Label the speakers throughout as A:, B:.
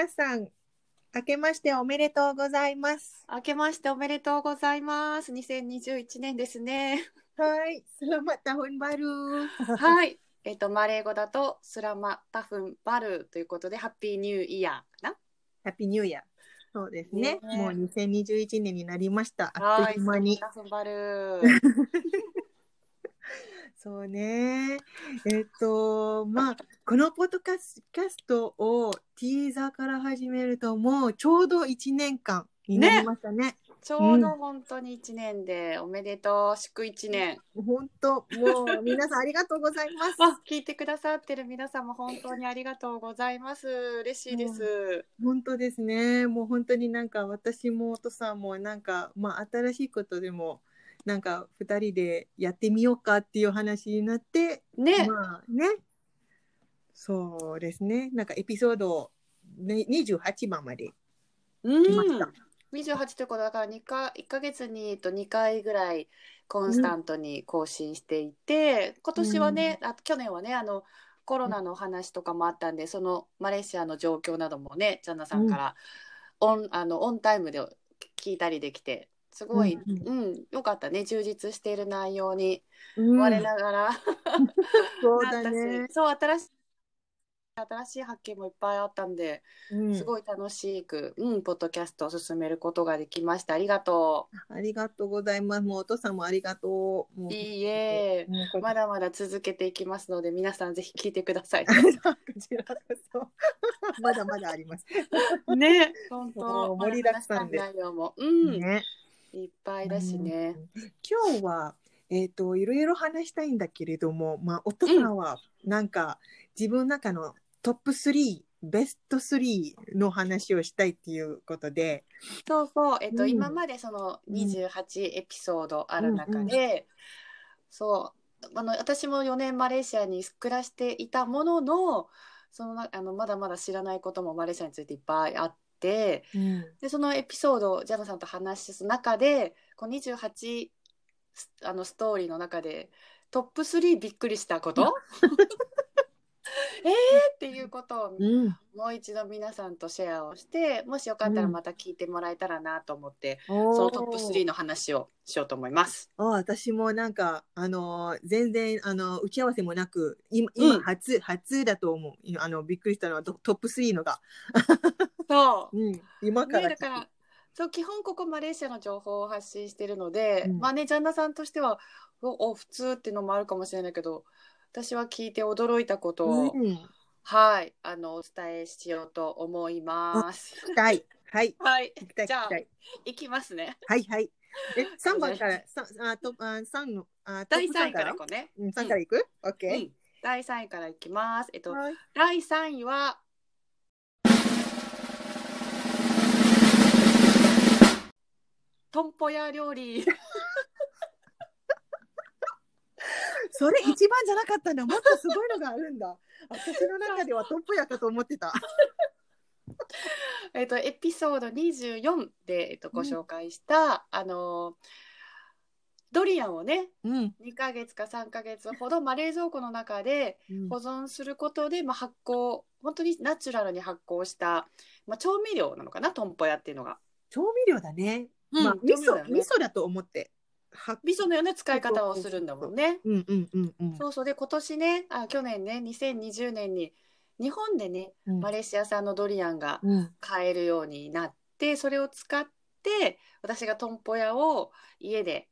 A: 皆さん、明けましておめでとうございます。
B: 明けましておめでとうございます。2021年ですね。
A: はい、selamat tahun baru。
B: はい。えっと、マレー語だと、スラマタフンバルということで、ハッピーニューイヤーかな？
A: ハッピーニューイヤー。そうですね。
B: ね
A: もう2021年になりました。あ
B: はい。
A: っという間に。
B: タフンバル。
A: そうね。えっと、まあ、このポッドキャスキャストをティーザーから始めると、もうちょうど1年間になりましたね。
B: ちょうど本当に1年で、おめでとう、祝1年。
A: 本当、もう皆さんありがとうございます。
B: あ、聞いてくださってる皆さんも本当にありがとうございます。嬉しいです。
A: 本当ですね。もう本当になんか私もお父さんもなんか、まあ新しいことでも、なんか二人でやってみようかっていう話になって、
B: ね。
A: まあね。そうですね。なんかエピソード、ね、28番まで
B: うん
A: 来ました。
B: 28ということだから2か1ヶ月にと2回ぐらいコンスタントに更新していて、今年はね、あ去年はねあのコロナの話とかもあったんでそのマレーシアの状況などもねジャンナさんからオン,、あのオンタイムで聞いたりできてすごい、
A: う
B: うんんよかったね充実している内容に
A: うん
B: 我ながら、
A: そう
B: なったし
A: だね。
B: そう新しい新しい発見もいっぱいあったんで、
A: うん
B: すごい楽しく、うん、ポッドキャストを進めることができました。ありがと
A: ありがとうございます。もうお父さんもありがとう。
B: いいえ。まだまだ続けていきますので、皆さんぜひ聞いてください。
A: まだまだあります。
B: ね、本
A: も
B: 当。
A: う盛りだくさんで
B: 内容も、うん、
A: ね。
B: いっぱいだしね。
A: 今日は、えっ、と、いろいろ話したいんだけれども、まあ、お父さんは、なんか、自分の中のトップ3、ベスト3の話をしたいっていうことで、
B: そうそう、えっと、
A: うん
B: 今までその28エピソードある中
A: うん
B: で。そう、あの、私も4年マレーシアに暮らしていたものの。そのな、あの、まだまだ知らないこともマレーシアについていっぱいあって。でそのエピソードをジャナさんと話す中でこう28スあのストーリーの中でトップ3びっくりしたこと？えーっていうことを
A: うん、
B: もう一度皆さんとシェアをしてもしよかったら
A: うん。
B: また聞いてもらえたらなと思って、
A: そ
B: そのトップ3の話をしようと思います。
A: あ私もなんか、あのー全然、あのー打ち合わせもなく、今、今
B: うん。
A: 初、初だと思う。あの、びっくりしたのはトトップ3のが。
B: そう。
A: うん、今から
B: からそう基本ここマレーシアの情報を発信してるので、
A: うん。
B: まあねジャンナさんとしてはおお普通っていうのもあるかもしれないけど私は聞いて驚いたことを、
A: うん、
B: はいあのお伝えしようと思います。
A: 聞きたい。はい。
B: はいじゃあ
A: 聞き
B: ますね。
A: はい、はい。え、3番から、さあ、と、あ、三の、あ、
B: 第
A: トップ
B: 3位から？いこうね。
A: うん、3からいく？オッ
B: う
A: ケ
B: ん、第3位からいきます。えっと
A: ー。はい。
B: 第3位は トンポヤ料理。
A: それ一番じゃなかったんだ。もっとすごいのがあるんだ。私の中ではトップやかと思ってた。
B: えっと、エピソード24で、えっと、ご紹介した、あのドリアンをね
A: うん。
B: 2ヶ月か3ヶ月ほど、まあ、冷蔵庫の中で保存することで、まあ、発酵本当にナチュラルに発酵した、まあ、調味料なのかな？トンポヤっていうのが。
A: 調味料だね。
B: うん
A: まあ、味噌、
B: 味
A: 噌だと思って。は
B: 味噌のような使い方をするんだもんね。
A: うんうんうんう。ん。
B: そうそう。で今年ねあ去年ね2020年に日本でね
A: うん。
B: マレーシア産のドリアンが
A: うん。
B: 買えるようになってそれを使って私がトンポヤを家で、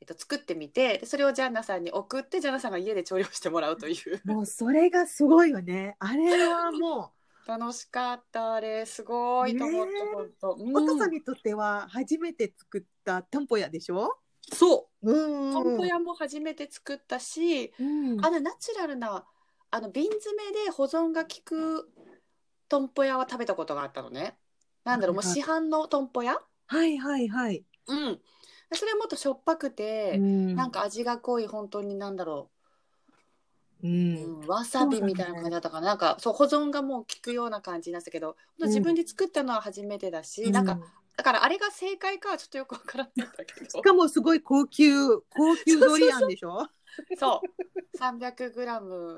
B: えっと、作ってみてでそれをジャンナさんに送ってジャンナさんが家で調理をしてもらうという。
A: もうそれがすごいよね。あれはも
B: 楽しかったあれすごい。と思って、本当、
A: う、
B: うん。
A: お父さんにとっては初めて作ったタンポヤでしょ？
B: そう
A: うん。
B: トンポヤも初めて作ったし、
A: うん。
B: あのナチュラルなあの瓶詰めで保存が効くトンポヤは食べたことがあったのね。なんだろう、もう市販のトンポヤ？
A: はいはいはい。
B: うん。それはもっとしょっぱくて、
A: うん
B: なんか味が濃い本当になんだろ
A: う
B: う、
A: ん。
B: うん、わさびみたいな感じだったかな。なんかそう保存がもう効くような感じになってたけど、
A: うん
B: 自分で作ったのは初めてだし、なんかだからあれが正解かはちょっとよくわからないんだけど
A: し。かもすごい高級、高級ドリアンでしょ？
B: そう。300グラム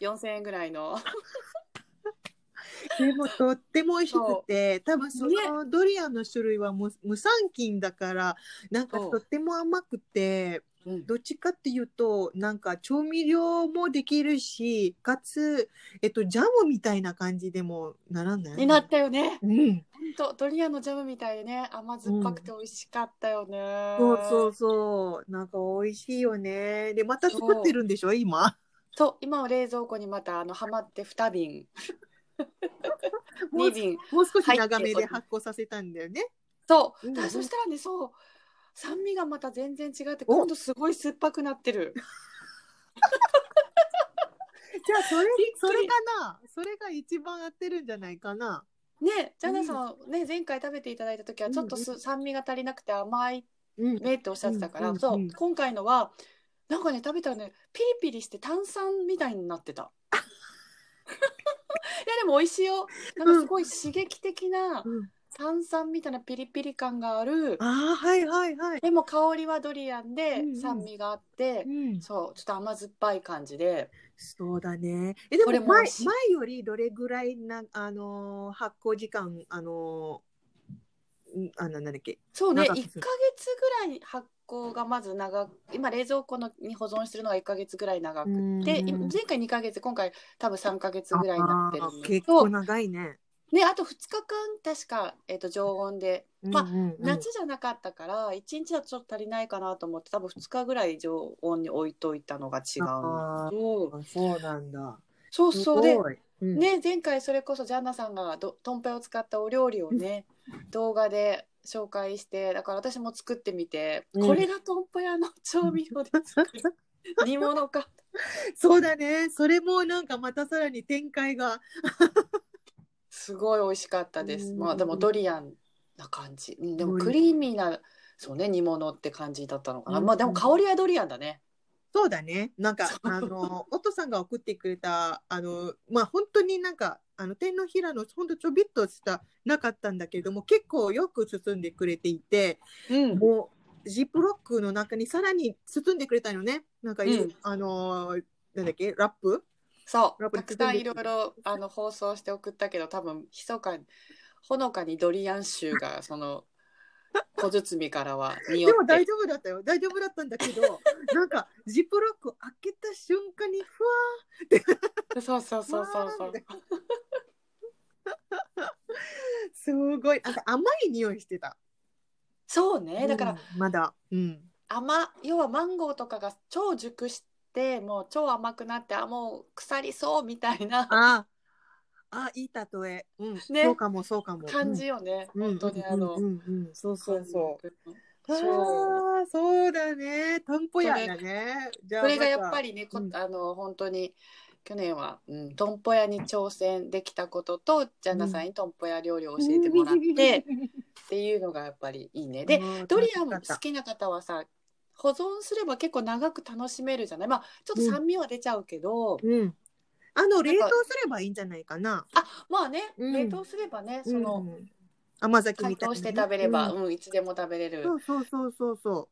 B: 4000円ぐらいの。
A: でもとっても美味しくて多分そのドリアンの種類は無無酸菌だからなんかとっても甘くて。どっちかっていうとなんか調味料もできるしかつ、えっと、ジャムみたいな感じでもならない？
B: になったよね。
A: うん、
B: 本当ドリアンのジャムみたいでね。甘酸っぱくて美味しかったよね。
A: うん、そうそうそう。なんか美味しいよね。でまた作ってるんでしょ？今。
B: そう。今？は冷蔵庫にまたあのはまって2瓶。2瓶
A: もう少し長めで発酵させたんだよね。
B: そう、うん、そしたらねそう酸味がまた全然違って今度すごい酸っぱくなってる。
A: じゃあそれそれかな？それが一番合ってるんじゃないかな？
B: ねジャナさん、うん、ね前回食べていただいた時はちょっとす、うん、酸味が足りなくて甘いねっておっしゃってたから、そう。今回のはなんかね食べたらねピリピリして炭酸みたいになってた。いやでも美味しいよ。なんかすごい刺激的な、炭酸みたいなピリピリ感がある。
A: あはいはいはい。
B: でも香りはドリアンで酸味があって、うん。うん、そうちょっと甘酸っぱい感じで。
A: そうだね。えでも前前よりどれぐらいなあの発酵時間あのあのなんだっけ？
B: そうね1か月ぐらい発酵がまず長く今冷蔵庫のに保存してるのが1か月ぐらい長くて前回2か月今回多分3か月ぐらいになってる
A: ん結構長いね
B: ね、あと2日間確か、えーと、常温で、まあ、うんうん。うん、夏じゃなかったから1日はちょっと足りないかなと思って多分2日ぐらい常温に置いといたのが違う
A: のそうなんだ。
B: そうそう。で、うん、ね、前回それこそジャンナさんがどトンペを使ったお料理をね 動画で紹介してだから私も作ってみて、うん、これがトンペ屋の調味料で作る煮物か。
A: そうだね。それもなんかまたさらに展開が
B: すごい美味しかったです。まあでもドリアンな感じ。でもクリーミーな、そうね、煮物って感じだったのかな。まあでも香りはドリアンだね。
A: そうだね。なんか、あの、お父さんが送ってくれた、あの、まあ本当になんか、あの、天のひらの、ほんとちょびっとした、なかったんだけども、結構よく包んでくれていて、うん、もう、ジップロックの中にさらに包んでくれたよね。なんか、うん、あの、なんだっけ、ラップ
B: そう。たくさんいろいろあの放送して送ったけど多分密かにほのかにドリアン臭が その小包からは
A: 匂って。でも大丈夫だったよ。大丈夫だったんだけど なんかジップロック開けた瞬間にふわーって。
B: そうそうそうそうそう。
A: すごい。なんか甘い匂いしてた。
B: そうね。だから、うん、
A: まだ。うん。
B: 甘要はマンゴーとかが超熟してってもう超甘くなってあもう腐りそうみたいな。
A: ああいい例え、うん、ね、そうかもそうかも。
B: 感じよね、うん、本当にあの、うんうん。
A: うん、そうそう。そうそう。あそう。だね。トンポヤだね。
B: じゃそれがやっぱりね、こあの本当に去年は、うん、トンポヤに挑戦できたこととジャンナさんにトンポヤ料理を教えてもらって、っていうのがやっぱりいいね。でドリアン好きな方はさ保存すれば結構長く楽しめるじゃない？まあちょっと酸味は出ちゃうけど、
A: うん、あの冷凍すればいいんじゃないかな。
B: あまあね、うん、冷凍すればねその、
A: 甘酒み
B: たいな、ね、して食べれば、うん、いつでも食べれる。
A: そうそうそうそうそう。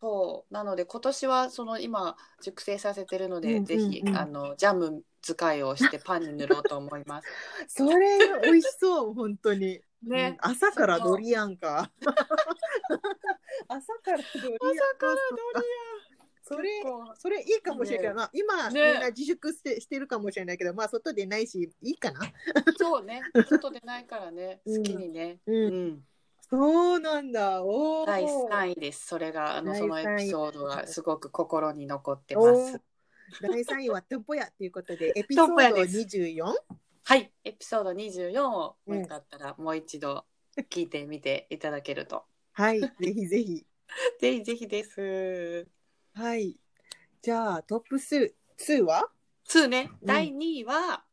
B: そう。なので今年はその今熟成させてるので、ぜひあのジャム使いをしてパンに塗ろうと思います。
A: それ美味しそう本当にね、うん、朝からドリアンか。朝からドリアン。朝からドリアン。それそれいいかもしれな。いな、ね、今、ね、みんな自粛してしてるかもしれないけどまあ外でないしいいかな。
B: そうね。外でないからね。好きにね、
A: うん、うん、そうなんだ。お
B: 第3位です。それがあのそのエピソードがす。ごく心に残ってます。
A: 第3位はトンポヤということでエピソード 24?
B: はいエピソード24をよかったらもう一度聞いてみていただけると、
A: はい、ぜひぜひ。
B: ぜひぜひです。
A: はい。じゃあ、トップス2は
B: ?2 ね。うん、第2位は、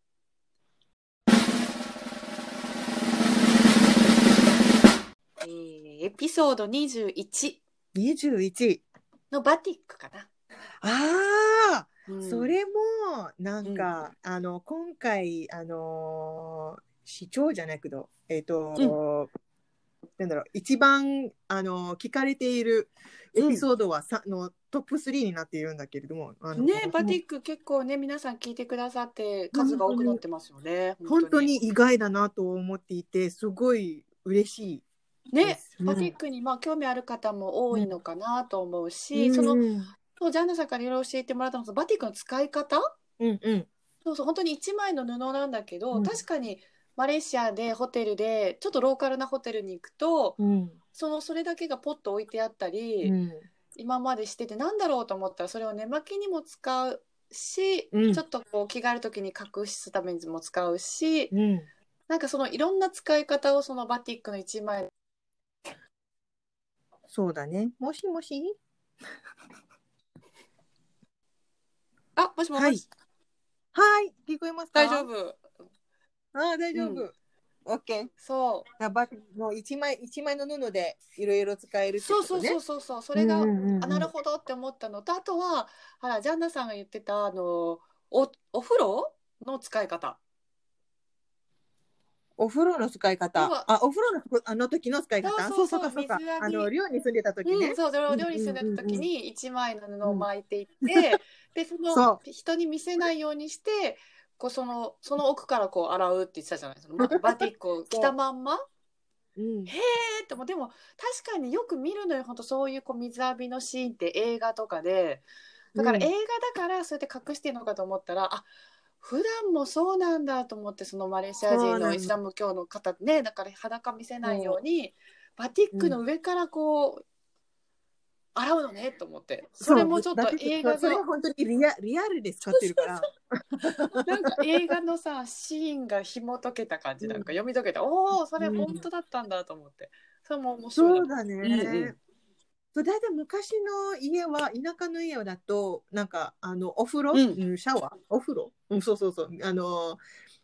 B: えー、エピソード21。
A: 21
B: のバティックかな。
A: ああ、うん、それもなんか、うん、あの今回あの市長じゃないけどえっ、ー、と、なんだろう一番あの聞かれているエピソードは、うん、のトップ3になっているんだけれども
B: ねバティック結構ね皆さん聞いてくださって数が多くなってますよね
A: 本当に意外だなと思っていてすごい嬉しい
B: ね、バティックにまあ興味ある方も多いのかなと思うし、うん、そのそうジャンナさんからいろいろ教えてもらったのバティックの使い方、
A: うんうん、
B: そうそう本当に1枚の布なんだけど、うん、確かにマレーシアでホテルでちょっとローカルなホテルに行くと、
A: うん、
B: そのそれだけがポッと置いてあったり、今までしててなんだろうと思ったらそれを寝巻きにも使うし、ちょっとこう着替える時に隠すためにも使うし、なんかそのいろんな使い方をそのバティックの1枚。
A: そうだね。もしもし？
B: あ、もしもし。
A: はい。はい、聞こえますか？
B: 大丈夫。
A: ああ、大丈夫。オッケー。
B: そ
A: う。バもう一枚一枚の布でいろいろ使える、
B: ね、そうそうそうそうそう。それが、あなるほどって思ったのと、あとは、あらジャンナさんが言ってたあのおお風呂の使い方。
A: お風呂の使い方。あ、お風呂のあの時の使い方？そうそうそうかあの寮に住んでた時ね。
B: うん、そう、寮に住んでた時に一枚の布を巻いていって、でその人に見せないようにして、こうそのその奥からこう洗うって言ってたじゃないですか。バティックを着たまんま。
A: うん、
B: へえってもでも確かによく見るのよ本当そういうこう水浴びのシーンって映画とかで。だから映画だからそうやって隠してるのかと思ったら、うん、あ普段もそうなんだと思ってそのマレーシア人のイスラム教の方ねだから裸見せないように、バティックの上からこう、洗うのねと思ってそれもちょっと映画
A: それ本当にリアリアルで使ってるから。
B: なんか映画のさシーンが紐解けた感じなんか読み解けた、うん、おおそれ本当だったんだと思って、それも面白
A: い。そうだね、大体昔の家は田舎の家だとなんかあのお風呂、うん、シャワー？お風呂、うん、そうそうそう。あの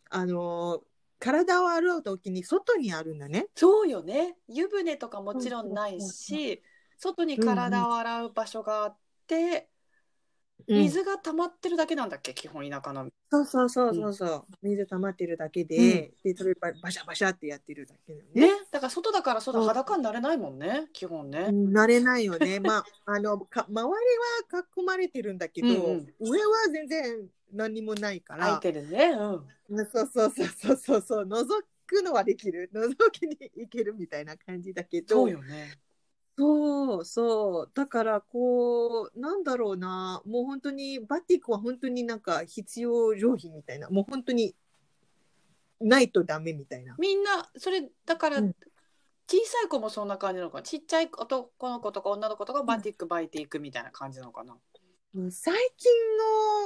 A: あの体を洗う時に外にあるんだね。
B: そうよね。湯船とかもちろんないし、外に体を洗う場所があって、水が溜まってるだけなんだっけ？基本田舎の
A: そうそうそうそう。そう、水溜まってるだけで、でそれババシャバシャってやってるだけだよね。
B: ね？だから外だからそだ裸になれないもんね基本ね。
A: なれないよね。まああのか周りは囲まれてるんだけど、うんうん、上は全然何もないから。
B: 空いてるね。うん
A: そうそうそうそうそうそう。覗くのはできる。覗きに行けるみたいな感じだけど。
B: そうよね
A: そうそう。だから、こう、なんだろうな。もう本当に、バティックは本当になんか必要上品みたいな。もう本当に、ないとダメみたいな。
B: みんなそれだから、うん小さい子もそんな感じなのかな？ちっちゃい男の子とか女の子とかバティック履いていくみたいな感じなのかな、
A: 最近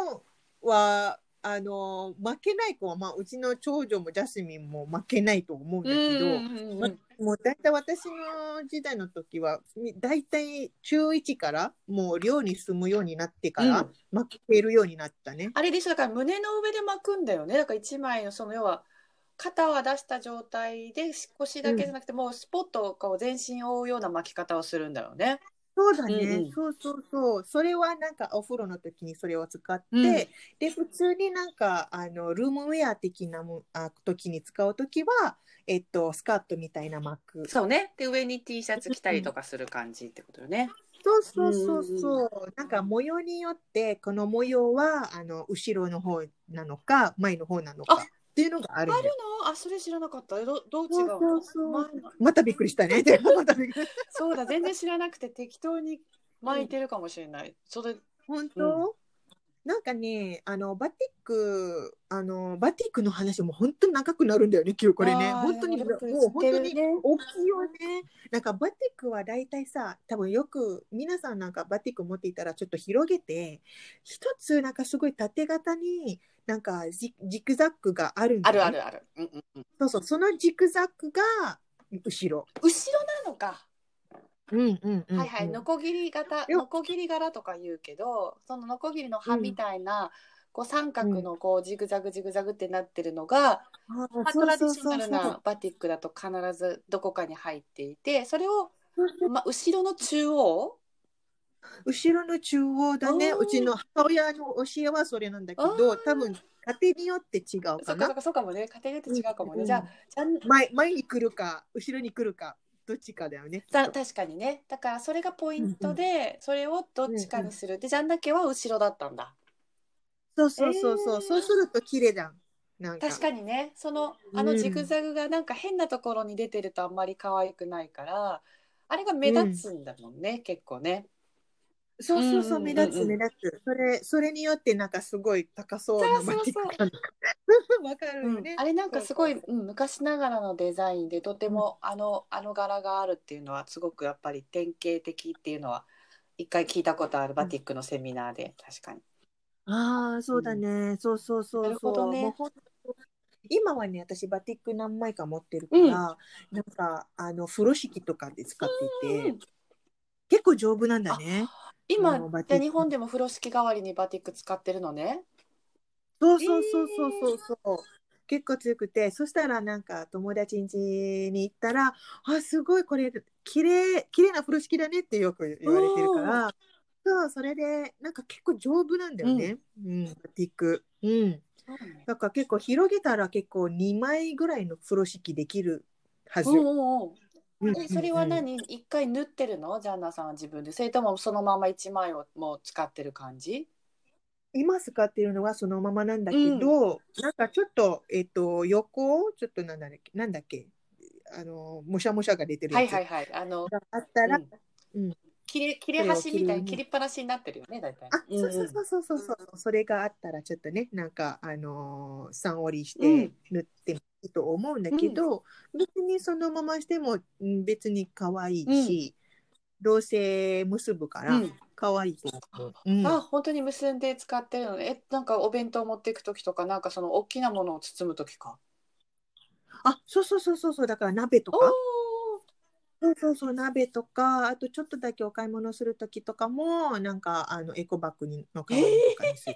A: のは、あの負けない子は、まあ、うちの長女もジャスミンも負けないと思うんだけど、ま、もう大体私の時代の時は大体中1からもう寮に住むようになってから、負けるようになったね。
B: あれでしょだから胸の上で巻くんだよねだから1枚のその要は肩は出した状態で腰だけじゃなくて、もうスポットを全身を覆うような巻き方をするんだよね。
A: そうだね、うんうん、そうそうそう。それはなんかお風呂の時にそれを使って、うん、で普通になんかあのルームウェア的なもあ時に使う時はえっとスカートみたいな巻く
B: そうね。で上に T シャツ着たりとかする感じってことよね、
A: そうそうそうそう、うん、なんか模様によってこの模様はあの後ろの方なのか前の方なのかっていうのがある
B: あるの？あそれ知らなかった。どどう違う
A: そうそうままたびっくりしたね。またびっくり
B: そうだ全然知らなくて適当に巻いてるかもしれない、それ
A: 本当、なんかね、あのバティック、あのバティックの話も本当に長くなるんだよね、今日これね。本当に、もう本当に大きいよね。なんかバティックは大体さ、多分よく皆さんなんかバティック持っていたらちょっと広げて、一つなんかすごい縦型になんかジジグザックがあるん
B: だ、ね、あるあるある。うんうんうん、
A: そうそう、そのジグザックが後ろ。
B: 後ろなのか。
A: うんうんうん、
B: はいはい。ノコギリ型ノコギリ柄とか言うけどそのノコギリの刃みたいな、うん、こう三角のこうジグザグジグザグってなってるのが、うん、トラディショナルなバティックだと必ずどこかに入っていてそれを、まあ、後ろの中央？
A: 後ろの中央だね。うちの母親の教えはそれなんだけど多分家庭によって違うかな。
B: そうかそうかもね。家庭によって違うかもね、うん、じゃあ
A: 前前に来るか後ろに来るかどっちかだよね。
B: だ確かにね。だからそれがポイントで、それをどっちかにする、でジャンだけは後ろだったんだ。
A: そうそうそうそう、
B: えー。
A: そうすると綺麗じゃん。なんか。
B: 確かにね。そのあのジグザグがなんか変なところに出てるとあんまり可愛くないからあれが目立つんだもんね、結構ね
A: そうそうそう、目立つ目立つ。それそれによってなんかすごい高そうな
B: そ うそうそう
A: わかるよね。
B: あれなんかすごい、うん、昔ながらのデザインでとてもあのあの柄があるっていうのはすごくやっぱり典型的っていうのは一回聞いたことあるバティックのセミナーで確かに。
A: ああ、そうだね。そうそうそう
B: なる
A: そう。
B: ほどね
A: もうほんと今はね、私バティック何枚か持ってるから、なんかあの風呂敷とかで使っていて、
B: うん
A: 結構丈夫なんだね。
B: 今
A: あのバティック
B: じゃあ日本でも風呂敷代わりにバティック使ってるのね？
A: そうそうそうそうそうそう。結構強くて、そしたらなんか友達ん家に行ったら、あ、すごいこれ綺麗綺麗な風呂敷だねってよく言われてるから、そう、それでなんか結構丈夫なんだよね。うん、バティック。うん。だから結構広げたら結構2枚ぐらいの風呂敷できるはず。
B: うんうんうん
A: うん
B: えそれは何？一回縫ってるの？ジャンナさんは自分で。それともそのまま一枚をもう使ってる感じ？
A: 今使っているのはそのままなんだけど、なんかちょっと、えっ、と、横、ちょっとなんだっけ、なんだっけ、あの、もしゃもしゃが出てるやつ。
B: はいはいはい。あの、
A: があったら、
B: うん。
A: うん。
B: 切れ切れ端みたいに切りっぱなしになってるよね大体。
A: あ、
B: うん
A: そうそうそうそうそう、それがあったらちょっとね、なんか、あのー、三折りし
B: う
A: て
B: ん。
A: 塗ってもいいと思うんだけど、別にそのまましてもうん別に可愛いし、どうせ結ぶから
B: うん。
A: 可愛いと思う。うん。
B: あ本当に結んで使ってるのね。えなんかお弁当持っていく時とかなんかその大きなものを包む時か？
A: あ、そうそうそうそうそう、だから鍋と
B: お
A: か、そうそうそう、鍋とか、あとちょっとだけお買い物するときとかも、なんかあのエコバッグにの代わりとかにする。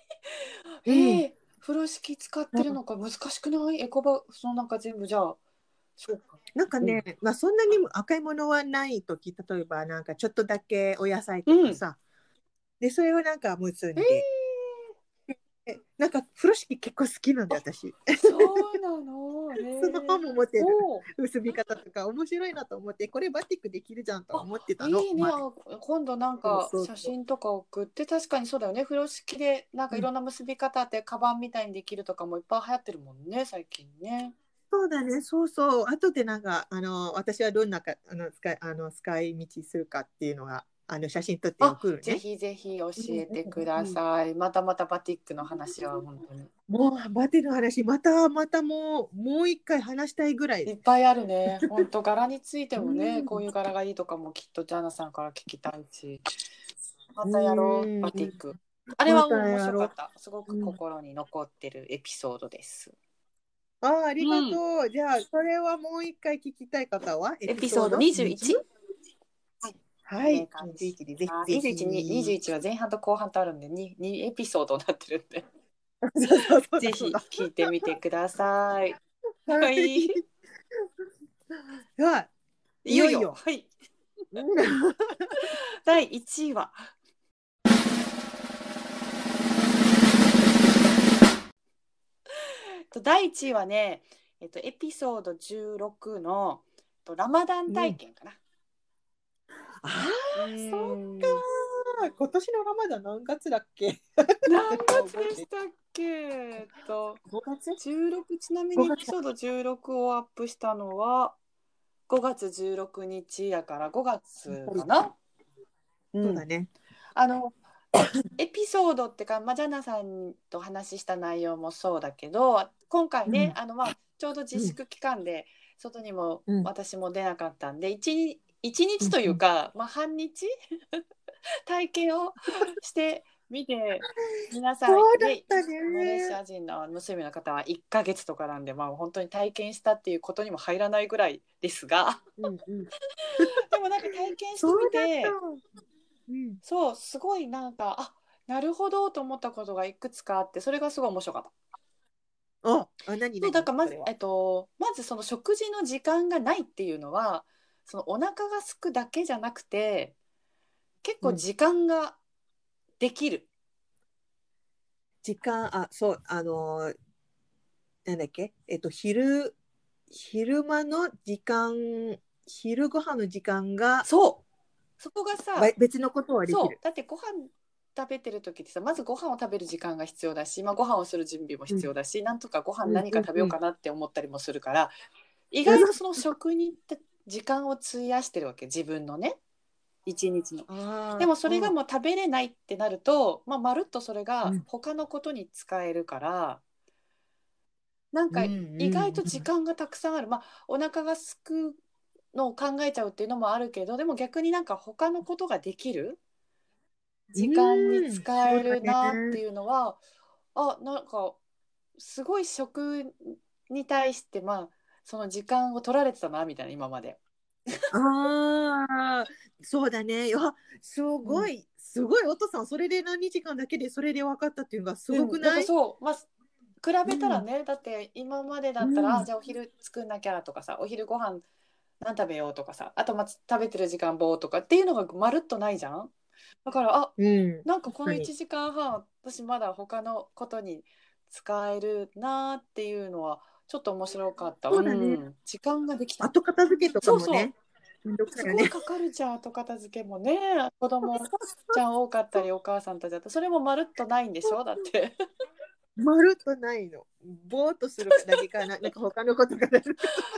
B: えー、風呂敷使ってるのか難しくない？エコバそのなんか全部じゃあそうか。
A: なんかね、まあそんなに赤いものはないとき、例えばなんかちょっとだけお野菜とかさ、で、それをなんか結んで、えなんか風呂敷結構好きなんだよ、私。
B: そうなの、え
A: その本も持ってる。結び方とか面白いなと思って、これバティックできるじゃんと思ってたの。
B: いいね、今度なんか写真とか送って確かにそうだよね風呂敷でなんかいろんな結び方ってカバンみたいにできるとかもいっぱい流行ってるもんね最近ね。
A: そうだね、そうそう。後でなんか、あの、私はどんなか、あの、使い、あの、使い道するかっていうのが、あの、写真撮って
B: あ
A: 送るね。
B: ぜひぜひ教えてください。またまたバティックの話は本当に
A: もう、バティの話、また、またもう、もう一回話したいぐらい。
B: いっぱいあるね。本当柄についてもね、
A: うん
B: こういう柄がいいとかもきっとジャナさんから聞きたいし、またやろ
A: う
B: うんバティック。あれは面白かった。すごく心に残ってるエピソードです。
A: ああ、ありがとう。じゃあ、それはもう一回聞きたい方は、
B: エピソード？21。
A: はい。
B: お願い
A: 21でぜ
B: あ
A: ひ。ぜ
B: 21に
A: ひ。
B: 21は前半と後半とあるんで 2, 2エピソードになってるんで。ぜひ聞いてみてください。
A: は
B: はい。
A: は、
B: い。よいよ。
A: いよ
B: はい。
A: うん。
B: 第1位はと第1位はね、えっと、エピソード16のとラマダン体験かな。
A: あ
B: うん。
A: そっかあ、今年のラマダン何月だっけ？
B: 何月でしたっけ？えっと
A: ?5 月
B: ？16ちなみにエピソード16をアップしたのは5月16日やから5月かな？
A: そうだね。
B: あの エピソードってか、まあ、ジャナさんと話した内容もそうだけど今回ね、あのまあちょうど自粛期間で外にも
A: うん。
B: 私も出なかったんで、一日一日というか、まあ、半日？体験をしてみて 皆さんね
A: たね
B: マレーシア人の娘の方は1ヶ月とかなんで、まあ、本当に体験したっていうことにも入らないぐらいですが
A: うんうん。
B: でもなんか体験してみて
A: た。うん。
B: そうすごいなんかあなるほどと思ったことがいくつかあってそれがすごい面白かった。
A: あ、あ、何
B: からまずえっとまずその食事の時間がないっていうのはそのお腹が空くだけじゃなくて結構時間ができる。
A: 時間、あ、そう、あのー、なんだっけ？えっと、昼、昼間の時間、昼ご飯の時間が
B: そう。そこがさ
A: 別のことはでき
B: そう。
A: る。
B: だってご飯食べてる時ってさまずご飯を食べる時間が必要だし、まあ、ご飯をする準備も必要だし、なんとかご飯何か食べようかなって思ったりもするから、意外とその食に時間を費やしてるわけ自分のね。一日の。でもそれがもう食べれないってなると、まあ、まるっとそれが
A: うん。
B: 他のことに使えるから、なんか
A: うんうんうん
B: 意外と時間がたくさんある、まあお腹がすくのを考えちゃうっていうのもあるけどでも逆になんか他のことができる？時間に使えるなっていうのは、あなんかすごい食に対してまあその時間を取られてたなみたいな今まで。
A: ああ、そうだね。いや、すごい、すごい、お父さん、それで何日間だけで、それで分かったっていうのがすごくない？
B: らそう、まあ、比べたらね、だって今までだったら、
A: うん
B: あじゃあお昼作んなきゃとかさお昼ご飯何食べようとかさあとまあ食べてる時間棒とかっていうのがまるっとないじゃん？だからあ
A: うん。
B: なんかこの
A: 確かに
B: 1時間半私まだ他のことに使えるなっていうのはちょっと面白かった
A: そうだね
B: ん時間ができた
A: 後片付けとかも
B: そうそう
A: ね。めんどくさ
B: す。ごいかかるじゃん後片付けもね子供ちゃん多かったりお母さんたちだったそれもまるっとないんでしょ？だって。
A: まるっとないの。ぼーっとするだけかな、なんか他のことが。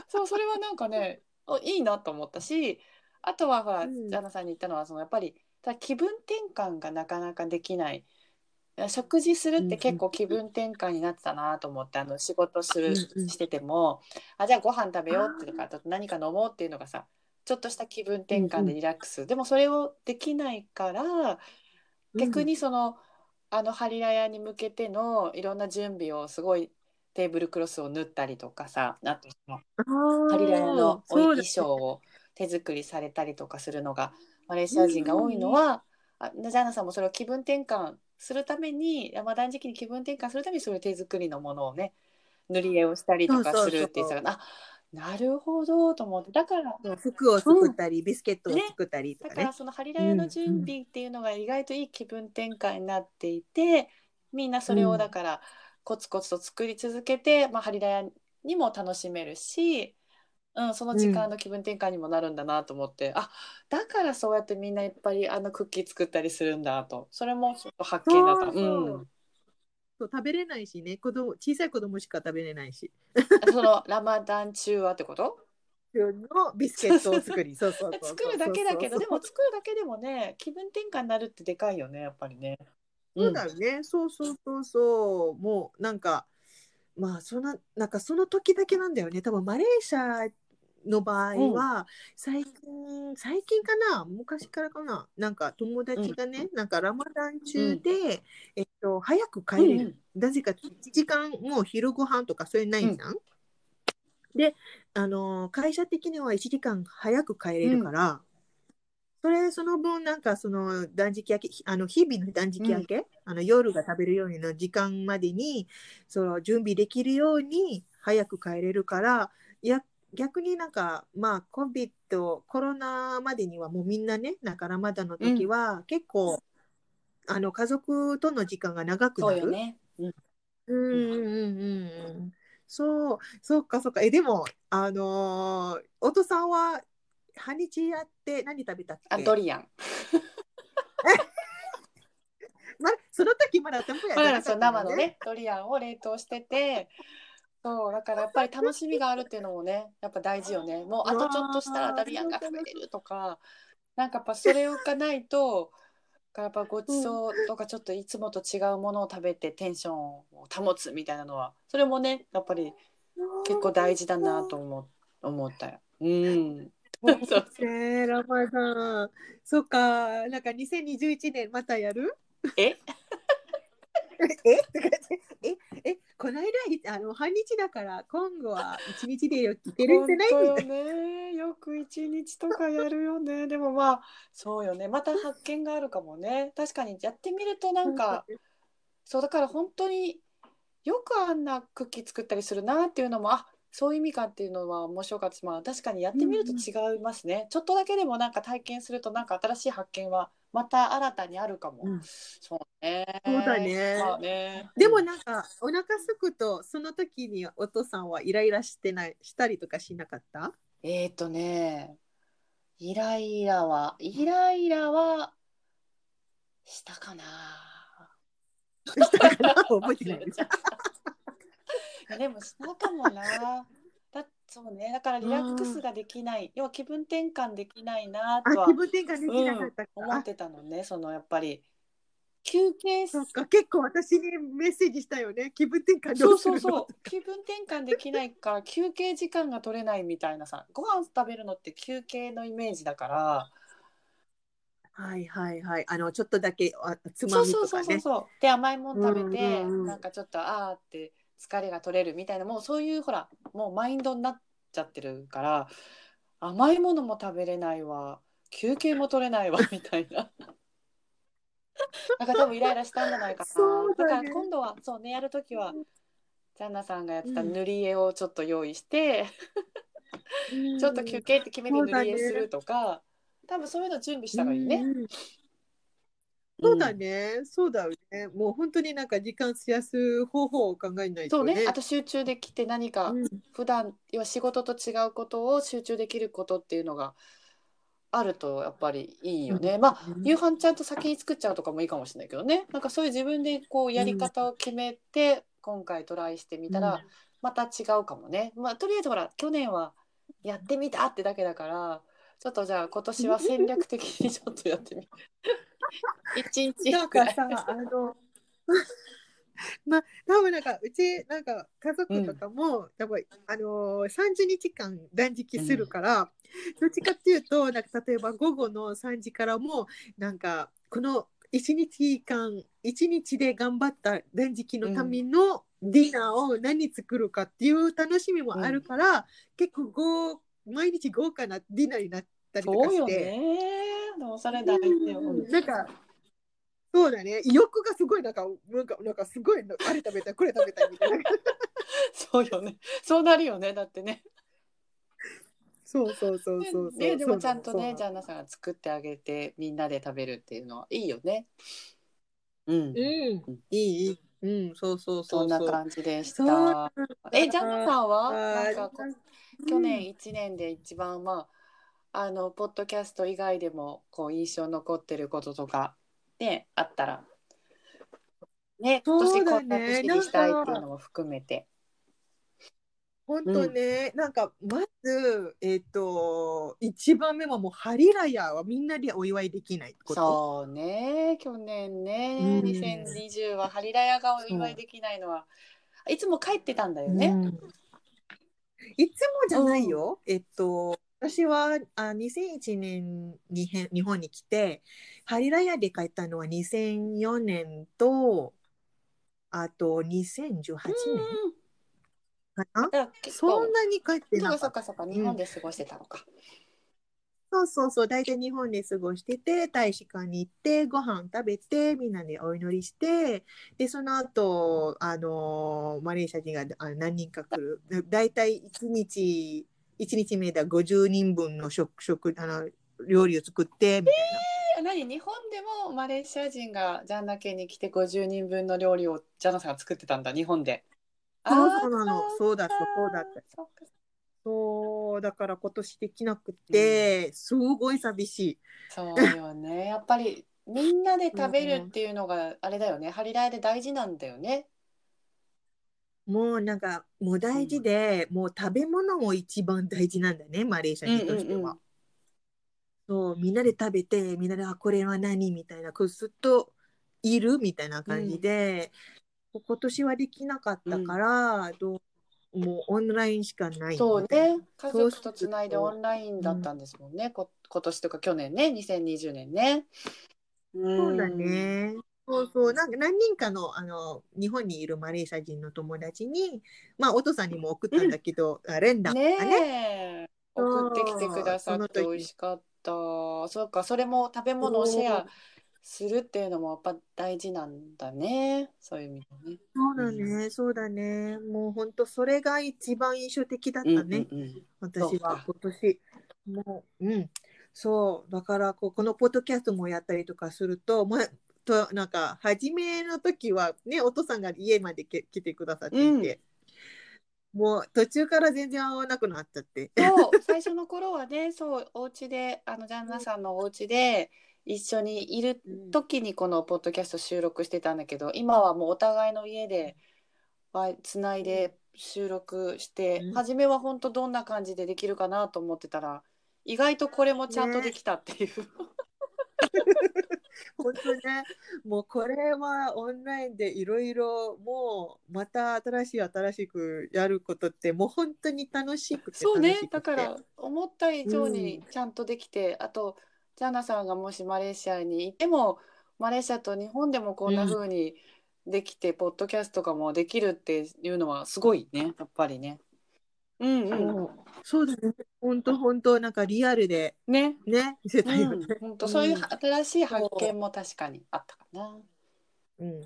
B: そうそれはなんかねあいいなと思ったしあとはほら、
A: うん
B: ジャナさんに言ったのはそのやっぱり気分転換がなかなかできない食事するって結構気分転換になってたなと思ってあの仕事する、しててもあじゃあご飯食べようっていうかあと何か飲もうっていうのがさちょっとした気分転換でリラックス、でもそれをできないから逆にその、あのハリラヤに向けてのいろんな準備をすごいテーブルクロスを縫ったりとかさあとハリラヤのお衣装を手作りされたりとかするのがマレーシア人が多いのは、あジャーナさんもそれを気分転換するために山断食に気分転換するためにそういう手作りのものをね塗り絵をしたりとかするって言ってたからあなるほどと思ってだから
A: 服を作ったり、ビスケットを作ったりとかね。
B: だから。そのハリラヤの準備っていうのが意外といい気分転換になっていて、みんなそれをだからコツコツと作り続けて、まあ、ハリラヤにも楽しめるし、うん、その時間の気分転換にもなるんだなと思って、あだからそうやってみんないっぱいあのクッキー作ったりするんだと。それもちょっと発見だった。
A: そ
B: うん。
A: そう食べれないしね、子供小さい子供しか食べれないし。
B: そのラマダン中はってこと？
A: のビスケットを作り、そうそう
B: 作るだけだけどでも作るだけでもね気分転換になるってでかいよねやっぱりね。
A: そうだよね、そうそうそうそう、もうなんか、まあそのなんかその時だけなんだよね。多分マレーシアの場合は、最近最近かな、昔からかな、なんか友達がね、なんかラマダン中で、えっと早く帰れる。
B: うんうん。
A: なぜか1時間もう昼ご飯とかそういうのないじゃん？で、あの会社的には1時間早く帰れるから、それその分なんかその断食明けあの日々の断食明け、あの夜が食べるようにの時間までにその準備できるように早く帰れるからいや逆になんかまあ COVID コロナまでにはもうみんなねなんかラマダンの時は結構、あの家族との時間が長くなる。
B: そうよね。うん
A: うんうんうんうん。そう、そうかそうか。え、でも、あのー、お父さんは半日やって何食べたっけ？
B: あドリアン。
A: まその時まだテンポやった
B: 生のねドリアンを冷凍しててそうだからやっぱり楽しみがあるっていうのもねやっぱ大事よね。もうあとちょっとしたらドリアンが食べれるとかなんかやっぱそれがないとやっぱごちそうとかちょっといつもと違うものを食べてテンションを保つみたいなのはそれもねやっぱり結構大事だなと思思ったよ。うん。そう
A: ラマダン。そっか、なんか2021年またやる？
B: え？
A: え？とか言ってえ、え、この間、あの、半日だから、今後は一日でいけるんじゃない？
B: よ。ね。よく一日とかやるよね。でもまあそうよね。また発見があるかもね。確かにやってみるとなんかそうだから本当によくあんなクッキー作ったりするなっていうのもあそういう意味かっていうのは面白かったしまあ確かにやってみると違いますね、ちょっとだけでもなんか体験するとなんか新しい発見はまた新たにあるかも、
A: うん。
B: そうね。
A: そうだね。
B: まあね。
A: でもなんか、お腹すくと、その時にお父さんはイライラしてない、したりとかしなかった？
B: えっ、とねイライラは、イライラは、したかな。
A: したかな？覚えてない。で
B: もしたかもな。だそうね、だからリラックスができない、要は気分転換できないなとは
A: あ気、分転換できなかったか、
B: うん、思ってたのね、そのやっぱり。休憩
A: そっか。結構私にメッセージしたよね。気分転換
B: そうそうそう。気分転換できないから休憩時間が取れないみたいなさ。ご飯食べるのって休憩のイメージだから。
A: はいはいはい。あのちょっとだけあつまみとかね。
B: で甘いもん食べて、
A: うんうんうん。
B: なんかちょっとあーって疲れが取れるみたいなもうそういうほらもうマインドになっちゃってるから甘いものも食べれないわ。休憩も取れないわ みたいな。なんか多分イライラしたんじゃないかな。
A: だね。
B: だから今度はそうねやるときはジャンナさんがやってた塗り絵をちょっと用意して、
A: うん。
B: ちょっと休憩って決めて塗り絵するとか、多分そういうの準備した方がいいね。
A: うんうんそうだね、そうだよね。もう本当になんか時間増やす方法を考えないとね。
B: そうね、あと集中できて何か
A: うん
B: 普段要は仕事と違うことを集中できることっていうのがあるとやっぱりいいよね。
A: うん
B: まあ
A: うん
B: 夕飯ちゃんと先に作っちゃうとかもいいかもしれないけどね。なんかそういう自分でこうやり方を決めて今回トライしてみたらまた違うかもね。まあとりあえずほら去年はやってみたってだけだからちょっとじゃあ今年は戦略的にちょっとやってみる。一日
A: なん
B: くらい。
A: かさ、あの、まあ、多分なんか、うち、なんか、家族とかも、多分あのー、30日間断食するから、どっちかっていうと、なんか、例えば午後の3時からも、なんか、この1日間、1日で頑張った断食のためのディナーを何作るかっていう楽しみもあるから、結構豪、毎日豪華なディナーになったりとか
B: そうよ
A: して。
B: ね。でもそれ大事よ。
A: うんなんかそうだね欲がすごいなんかなんかなんかすごいあれ食べたいこれ食べたいみたいな
B: そうよね。そうなるよね。だってね。
A: そうそうそうそうそう
B: ね、でもちゃんとね、ジャンナさんが作ってあげて、みんなで食べるっていうのはいいよね。うん。
A: うんいいいい？うんそうそうそ
B: そな
A: うんそう
B: 感じでし
A: そう
B: た。え、ジャンナさんは、なんかこ去年一年で一番、まあ。あのポッドキャスト以外でも、こう印象残ってることとか。ね、あったら。ね、今年こんな年にしたいっていうのも含めて。
A: 本当ね、なんかまずえっ、と一番目はもうハリラヤはみんなでお祝いできないこと
B: そうね、去年ね、
A: うん
B: 2020はハリラヤがお祝いできないのは、いつも帰ってたんだよね。
A: うんいつもじゃないよ。えっと、私はあ2001年にへ日本に来て、ハリラヤで帰ったのは2004年と、あと2018年かな、
B: だから結構
A: そんなに帰ってなかった。
B: かそうかそうか、日本で過ごしてたのか。
A: そうそうそう、大体日本で過ごしてて、大使館に行って、ご飯食べて、みんなでお祈りして、で、その後、あのマレーシア人があ何人か来る。大体1日、1日目だ50人分の食、食、あの、料理を作って、みたい
B: え何？日本でもマレーシア人がジャンナ家に来て50人分の料理をジャンナさんが作ってたんだ、日本で。
A: な。そうそうなの。そうだった、そうだった。
B: そう
A: だから今年できなくて、すごい寂しい。
B: そうよね。やっぱりみんなで食べるっていうのがあれだよね。ハリラヤで大事なんだよね。
A: もうなんか、もう大事で、もう食べ物も一番大事なんだね、マレーシア人としては。
B: うんうんうん
A: そう、みんなで食べて、みんなで、あ、これは何？みたいな、ずっといるみたいな感じで、今年はできなかったから、どうもうオンラインしかない
B: そうね。家族とつないでオンラインだったんですもんね。こ今年とか去年ね、2020年ね。
A: そうだね。そうそう、なんか何人かの、あの、日本にいるマレーシア人の友達に、まあ、お父さんにも送ったんだけど、あ連
B: うん。
A: 絡
B: ね
A: がね。
B: え。送ってきてくださって美味しかった。そうか、それも食べ物をシェアするっていうのもやっぱ大事なんだね。そういう意味でね。
A: そうだね、そうだね。もう本当それが一番印象的だったね。
B: うんうんうん
A: 私は今年。もう、うん。そう。だからこう、このポッドキャストもやったりとかすると、まあ、となんか、初めの時はね、お父さんが家までけ来てくださっていて、もう途中から全然会わなくなっちゃって。
B: そう最初の頃はね そうお家であのジャンナさんのお家で一緒にいる時にこのポッドキャスト収録してたんだけど今はもうお互いの家でつないで収録して、
A: うん。
B: 初めは本当どんな感じでできるかなと思ってたら意外とこれもちゃんとできたっていう、
A: 本当ね、もうこれはオンラインでいろいろもうまた新しい新しくやることってもう本当に楽しくて
B: そうねだから思った以上に
A: うん。
B: ちゃんとできて、あとジャナさんがもしマレーシアにいてもマレーシアと日本でもこんな風にできて、ポッドキャストとかもできるっていうのはすごいねやっぱりね。うんうん。
A: そうそうだね。本当本当なんかリアルで
B: ね。
A: ね見せ
B: う
A: たよね。
B: ん、本当そういう新しい発見も確かにあったかな。
A: うん、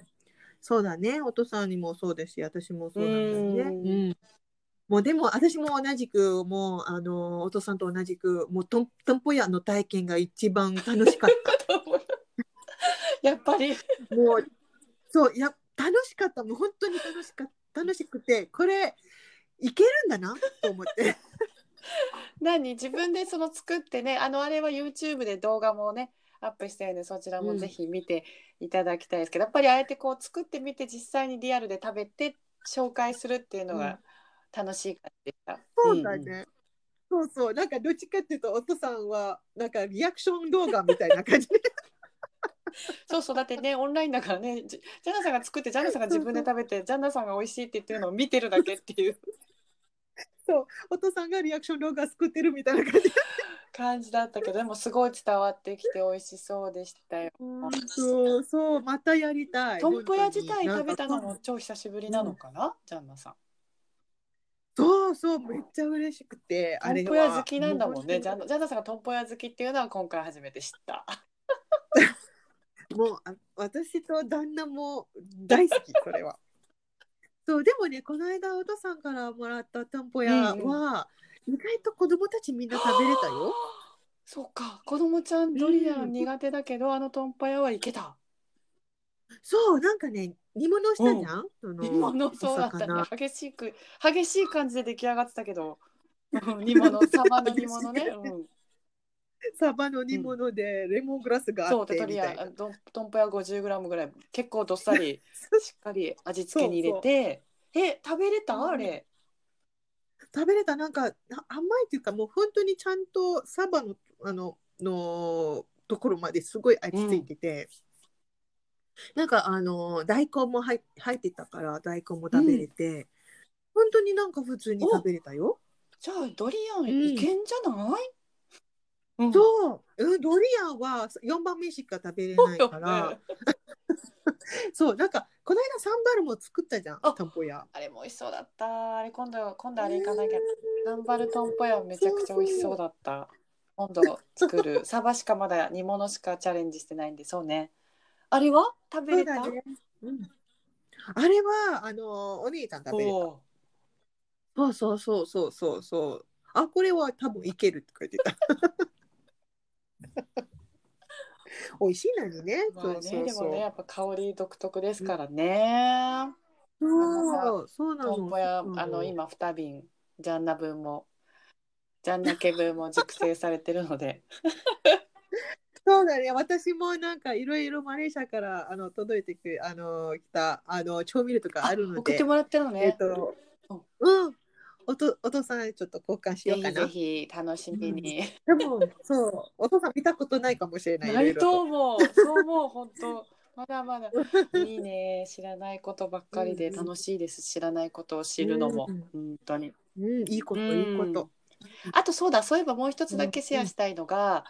A: そうだね。お父さんにもそうですし、私もそうなんだよね。
B: うん
A: うん。もうでも私も同じくもうあのお父さんと同じくもうトントンポ屋の体験が一番楽しかっ
B: やっぱり。
A: た。もうそういや楽しかった。もう本当に楽しかった楽しくてこれいけるんだなと思って。
B: 何？自分でその作ってねあのあれは YouTube で動画もねアップしてるんでそちらもぜひ見ていただきたいですけど、やっぱりあえてこう作ってみて実際にリアルで食べて紹介するっていうのが楽しい感じでした。
A: そうだね。そうそう。なんかどっちかっていうとお父さんはなんかリアクション動画みたいな感じで。
B: そうそう。だってねオンラインだからねジジャナさんが作ってジャナさんが自分で食べてジャナさんが美味しいって言ってるのを見てるだけっていう
A: そうお父さんがリアクション動画作ってるみたいな感じ
B: 感じだったけどでもすごい伝わってきて美味しそうでしたよ。
A: そうそうまたやりたい
B: トンポヤ自体食べたのも超久しぶりなのかな、ジャンナさん。
A: そうそうめっちゃ嬉しくて
B: ト
A: あれは
B: ンポヤ好きなんだもんね。
A: う
B: ジャンナジャンナさんがトンポヤ好きっていうのは今回初めて知った。
A: もうあ私と旦那も大好きそれはそうでもねこの間お父さんからもらったトンポヤは、意外と子供たちみんな食べれたよ。
B: そうか。子供ちゃんドリア
A: うん
B: ン苦手だけど、あのトンポヤはいけた。
A: そうなんかね煮物したじゃん、その
B: 煮物そうだった。ね。激しく激しい感じで出来上がってたけど。うん煮物 サバの煮物ね。うん、
A: サバの煮物でレモングラスがあって
B: そうでトリ
A: みたいな。
B: アトントンポヤ 50g ぐらい。結構どっさり しっかり味付けに入れてえ食べれた？
A: うん。
B: あれ。
A: 食べれた？なんかな甘いっていうかもう本当にちゃんとサバのあののところまですごい味付いてて、なんかあの大根も入入ってたから大根も食べれて、本当になんか普通に食べれたよ。
B: じゃあドリアン
A: ん。
B: いけんじゃない、うん。
A: そう、うん、ドリアンは4番目しか食べれないから、そう なんかこの間サンバルも作ったじゃん
B: あ
A: タンポヤ。
B: あれも美味しそうだった。あれ今度今度あれ行かなきゃ。サンバルトンポヤめちゃくちゃ美味しそうだった。今度作る。サバしかまだ煮物しかチャレンジしてないんでそうね。あれは？食べれた？
A: ね。うん。あれはあのお姉ちゃん食べれた。
B: お
A: そうそうそうそうそうそう。あ、これは多分いけるって書いてた。美味しいのにね。
B: まあね
A: そうそう
B: で。もねやっぱ香り独特ですからね、
A: そう、そうなの。
B: トンポヤ
A: そうな
B: あの今2瓶ジャンナ分もジャンナ家分も熟成されてるので
A: そうだね。私もなんかいろいろマレーシアからあの届いてくあの来たあの調味料とかあるので
B: 送って。もらってるのね、
A: えっと、うん。おとお父さんちょっと交換しよ
B: ぜひ
A: うかな。
B: ぜひ楽しみに、
A: でもそうお父さん見たことないかもしれない。
B: ない
A: と
B: と思う。そう思う、本当。まだまだ。いいね。知らないことばっかりで楽しいです。知らないことを知るのも。
A: うん
B: 本当に。
A: うん、いいこと
B: うん
A: いいこと。
B: あとそうだ、そういえばもう一つだけシェアしたいのが、あ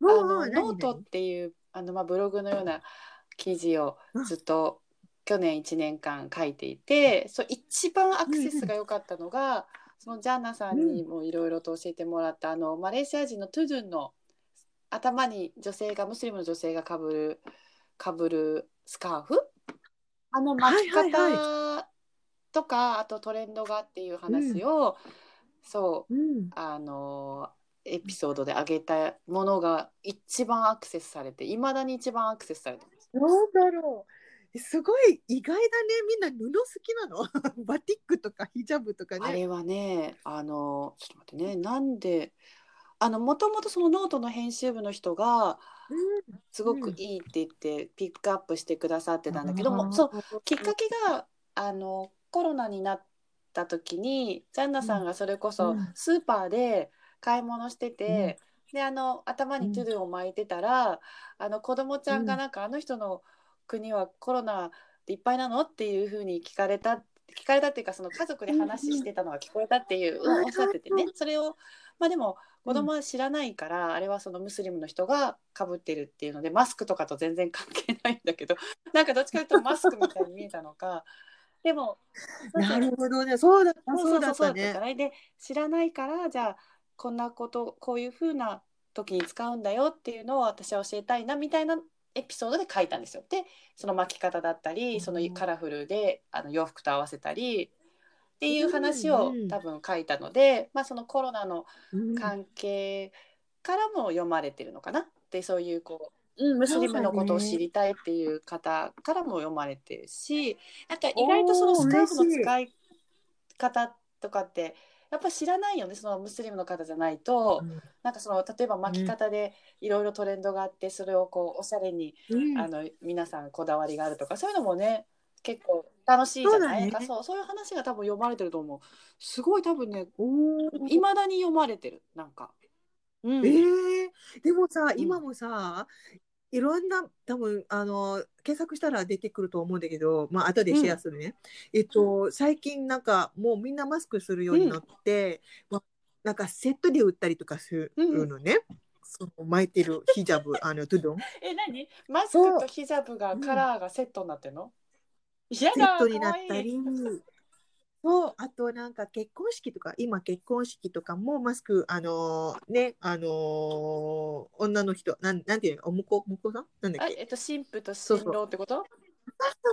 A: うん
B: の
A: うん
B: ノートっていうあのまあブログのような記事をずっと去年1年間書いていて、そう一番アクセスが良かったのが、そのジャーナさんにもいろいろと教えてもらった、あのマレーシア人のトゥドゥンの頭に女性がムスリムの女性がかぶるかぶるスカーフ？あの巻き
A: はいはい
B: 方とか、あとトレンドがっていう話を、そう
A: うん。
B: あのエピソードで上げたものが一番アクセスされていまだに一番アクセスされてます。
A: なんだろう。すごい意外だね。みんな布好きなの？バティックとかヒジャブとかね。
B: あれはねあのちょっと待ってね。なんであのもともとそのノートの編集部の人がすごくいいって言ってピックアップしてくださってたんだけども、そうきっかけがあのコロナになった時にジャンナさんがそれこそスーパーで買い物してて、であの頭にトゥルを巻いてたら、あの子供ちゃんがなんか、あの人の国はコロナでいっぱいなの？っていうふうに聞かれた聞かれたっていうかその家族で話してたのが聞こえたっていう、うん、おっしゃっててね。それをまあでも子供は知らないから、あれはそのムスリムの人がかぶってるっていうのでマスクとかと全然関係ないんだけど なんかどっちかというとマスクみたいに見えたのか。でも
A: なるほどね。そうだった。そうだった
B: ね。で知らないからじゃあこんなことこういうふうな時に使うんだよっていうのを私は教えたいなみたいなエピソードで書いたんですよ。でその巻き方だったりそのカラフルであの洋服と合わせたりっていう話を多分書いたので、まあ、そのコロナの関係からも読まれてるのかな。ってそういうこう、うん、ムスリムのことを知りたいっていう方からも読まれてるしなんか意外とそのスカーフの使い方とかってやっぱ知らないよねそのムスリムの方じゃないと、うん、なんかその例えば巻き方でいろいろトレンドがあって、それをこうおしゃれに、うん、あの皆さんこだわりがあるとかそういうのもね結構楽しいじゃない？そう、ね、そうそういう話が多分読まれてると思う。すごい多分ねいまだに読まれてるなんか。
A: うん、えー、でもさ今もさ、いろんな多分あの検索したら出てくると思うんだけど、まあ後でシェアするね、うん、えっと最近なんかもうみんなマスクするようになって、うん、まあ、なんかセットで売ったりとかするのね、うん、その巻いてるヒジャブ あのトゥドン。
B: え何？マスクとヒジャブがカラーがセットになってるの、
A: セットになったりそうあとなんか結婚式とか今結婚式とかもマスクあのー、ねあのー、女の人なんなんていうのおむこむこさん？なんだっけ？
B: えっと新婦と新郎ってこと？
A: そう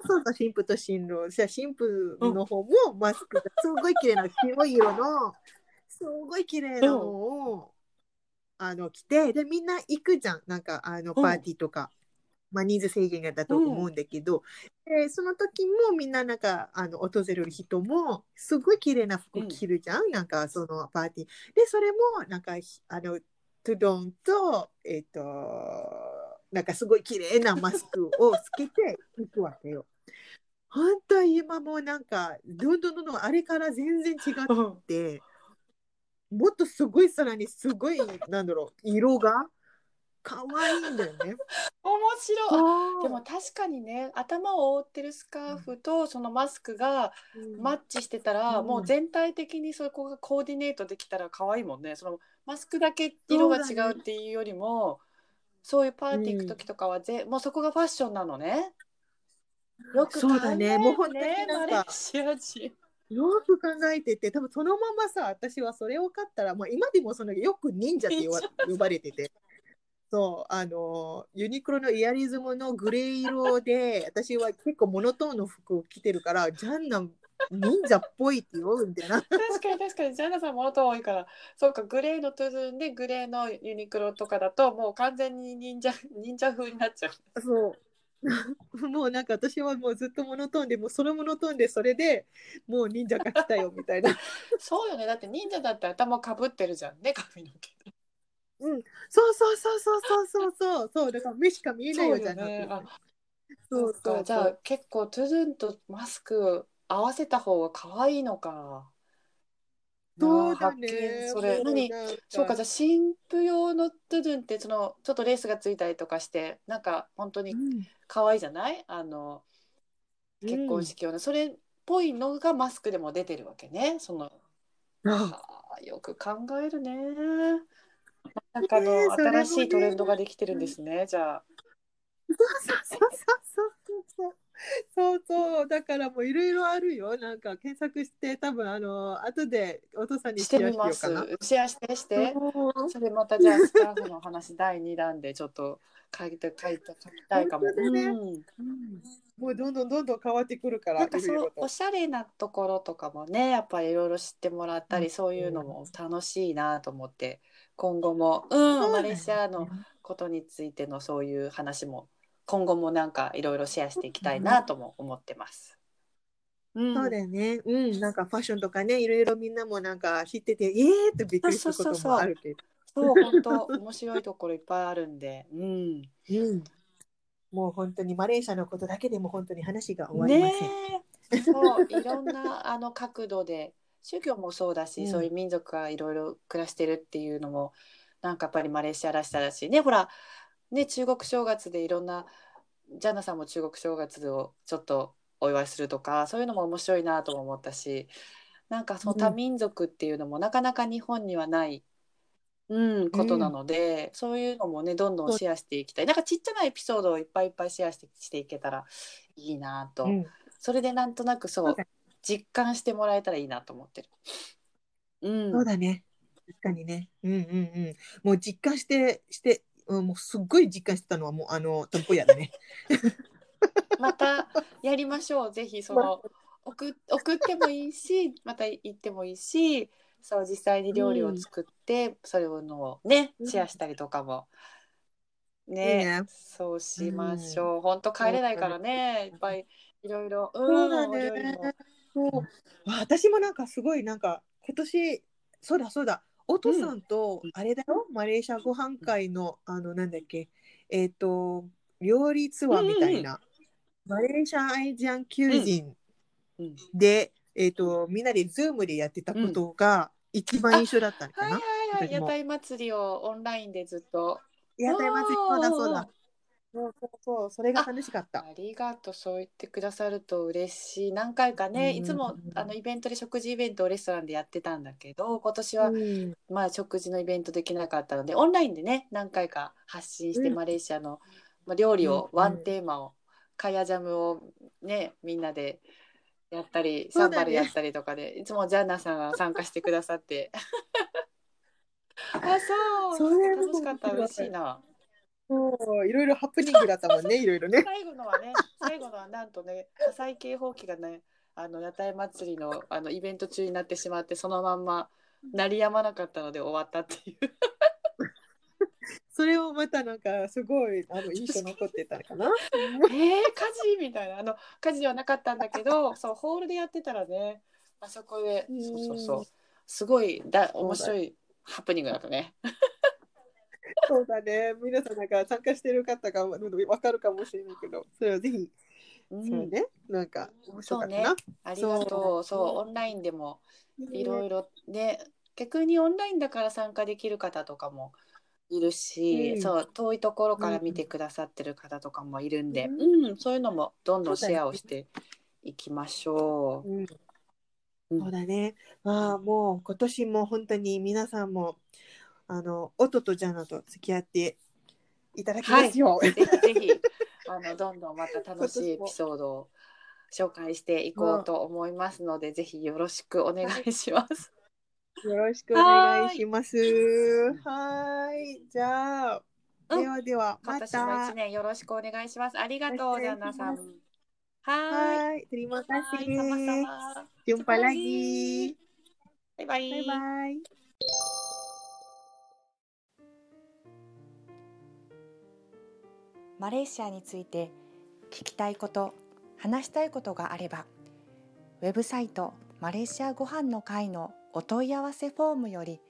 A: そうそう新婦と新郎。じゃ新婦の方もマスクがすごい綺麗な白い色のすごい綺麗なのを、うん、あの着てでみんな行くじゃん。なんかあのパーティーとか。まあ、人数制限だと思うんだけど、うん、えー、その時もみんななんかあの訪れる人もすごい綺麗な服着るじゃん、うん、なんかそのパーティー。でそれもなんかあのトゥドンとえっ、ー、となんかすごい綺麗なマスクをつけていくわけよ。本当今もなんかどんどんどんどんあれから全然違って、もっとすごいさらにすごいなんだろう色が可愛いんだよね。
B: 面白い。でも確かにね、頭を覆ってるスカーフとそのマスクがマッチしてたら、うん、もう全体的にそこがコーディネートできたら可愛いもんね。そのマスクだけ色が違うっていうよりも、そう、ね,、いうパーティー行く時とかはぜ、うん、もうそこがファッションなのね。
A: よく考えるね。もう本当に
B: マレーシア人。
A: よく考えてて多分そのままさ私はそれを買ったら、まあ、今でもそのよく忍者って呼ばれててそう、あの、ユニクロのイヤリズムのグレー色で、私は結構モノトーンの服を着てるから、ジャンナ忍者っぽいって言うんだよな。
B: 確かに確かに、ジャンナさんモノトーン多いから、そうか、グレーのトゥズンでグレーのユニクロとかだと、もう完全に忍者、忍者風になっちゃう。
A: そう。もうなんか私はもうずっとモノトーンでもうそのモノトーンでそれでもう忍者が来たよみたいな
B: そうよねだって忍者だって頭かぶってるじゃんね髪の毛
A: うん、そうそうそうそうそうそう。そうそうだから目しか見えないよじゃなくて。
B: そうかじゃあ結構トゥドゥンとマスク合わせた方が可愛いのか。
A: そうだね。
B: それ。何？そうかじゃあ新婦用のトゥドゥンってそのちょっとレースがついたりとかしてなんか本当に可愛いじゃない、あの結婚式用の、うん、それっぽいのがマスクでも出てるわけね。その。あ。よく考えるね。なんかの 新しいトレンドができてるんですね、じゃあ。
A: そうそうそうそうそうそう。そうだからもういろいろあるよ。なんか検索して多分あの後でお父さんに
B: シェアしようかな。シェアして。してそれまたじゃあスタッフの話第2弾でちょっと書いて書いて書きたいかも、ねうん、
A: もうどんどんどんどん変わってくるから。なんか
B: そうおしゃれなところとかもねやっぱりいろいろ知ってもらったり、うん、そういうのも楽しいなと思って今後も、うん、マレーシアのことについてのそういう話も今後もなんかいろいろシェアしていきたいなとも思ってます。
A: うん、そうだよね。うん、なんかファッションとかね、いろいろみんなもなんか知ってて、ええー、ってびっくりすることもあるけど。
B: そう本当面白いところいっぱいあるんで、うん、
A: うん、もう本当にマレーシアのことだけでも本当に話が終わりません。ね、
B: そういろんなあの角度で宗教もそうだし、うん、そういう民族がいろいろ暮らしてるっていうのもなんかやっぱりマレーシアらしさだしね。ほらね中国正月でいろんなジャンナさんも中国正月をちょっとお祝いするとかそういうのも面白いなとも思ったしなんかその多民族っていうのもなかなか日本にはないうん、ことなので、そういうのもねどんどんシェアしていきたい。なんかちっちゃなエピソードをいっぱいいっぱいシェアしてしていけたらいいなと、うん、それでなんとなくそう実感してもらえたらいいなと思ってる。
A: うん、そうだね。確かにね。うんうんうん。もう実感してしてうん、もうすっごい実感してたのはもうあのトンポ屋だね。
B: またやりましょう。ぜひその送送ってもいいしまた行ってもいいしそう実際に料理を作って、うん、それをのねシェアしたりとかも、ね、ね。そうしましょう、うん、本当帰れないからね。いっぱいいろいろ。
A: そうだねそう。私もなんかすごいなんか今年そうだそうだ。お父さんと、あれだよ、マレーシアご飯会の、あの、なんだっけ、えっ、ー、と、料理ツアーみたいな、うん、マレーシアアジアごはんで、えっ、ー、と、みんなで Zoom でやってたことが、一番印象だったのかな。はい
B: はいはい、屋台祭りをオンラインでずっと。
A: 屋台祭り、そうだそうだ。そうそうそうそれが楽しかった。
B: ありがとうそう言ってくださると嬉しい。何回かね、いつもあのイベントで食事イベントをレストランでやってたんだけど今年は、まあ食事のイベントできなかったのでオンラインでね何回か発信して、マレーシアの、まあ、料理を、ワンテーマをカヤジャムをねみんなでやったりサンバルやったりとかで、ね、いつもジャンナさんが参加してくださって。あそう。楽しかった。嬉しいな。
A: そういろいろハプニングだったもんねいろいろね。
B: 最後のはね 最後のはなんとね火災警報器がねあの屋台祭りのあのイベント中になってしまってそのまんま鳴りやまなかったので終わったっていう。
A: それをまたなんかすごいあの印象残ってたのかな？
B: えー、火事？みたいなあの火事ではなかったんだけどそうホールでやってたらねあそこでそうそうそうすごいだ面白いハプニングだったね。
A: そうだね。皆さんなんか参加してる方がわかるかもしれないけど、それをぜひ、うん、そうね、なんか面白かったな。ね、
B: ありがとう。そう。オンラインでもいろいろね、逆にオンラインだから参加できる方とかもいるし、うん、そう遠いところから見てくださってる方とかもいるんで、うん、うん、そういうのもどんどんシェアをしていきましょう。
A: そうだね。まあもう今年も本当に皆さんもあの音とジャナと付き合っていただきますよ。
B: はい、ぜひぜひあのどんどんまた楽しいエピソードを紹介していこうと思いますので、ぜひよろしくお願いします。
A: よろしくお願いします。はい、じゃあ、ではでは、
B: また。今年も一年よろしくお願いします。ありがとう、ジャナさん。
A: はい。terima kasih. Jumpa lagi.
B: バイバイ。マレーシアについて聞きたいこと話したいことがあればウェブサイトマレーシアごはんの会のお問い合わせフォームより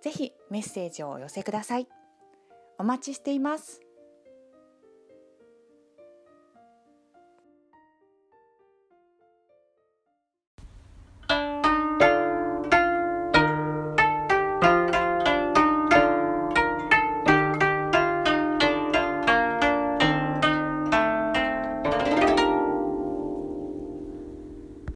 B: ぜひメッセージをお寄せください。お待ちしています。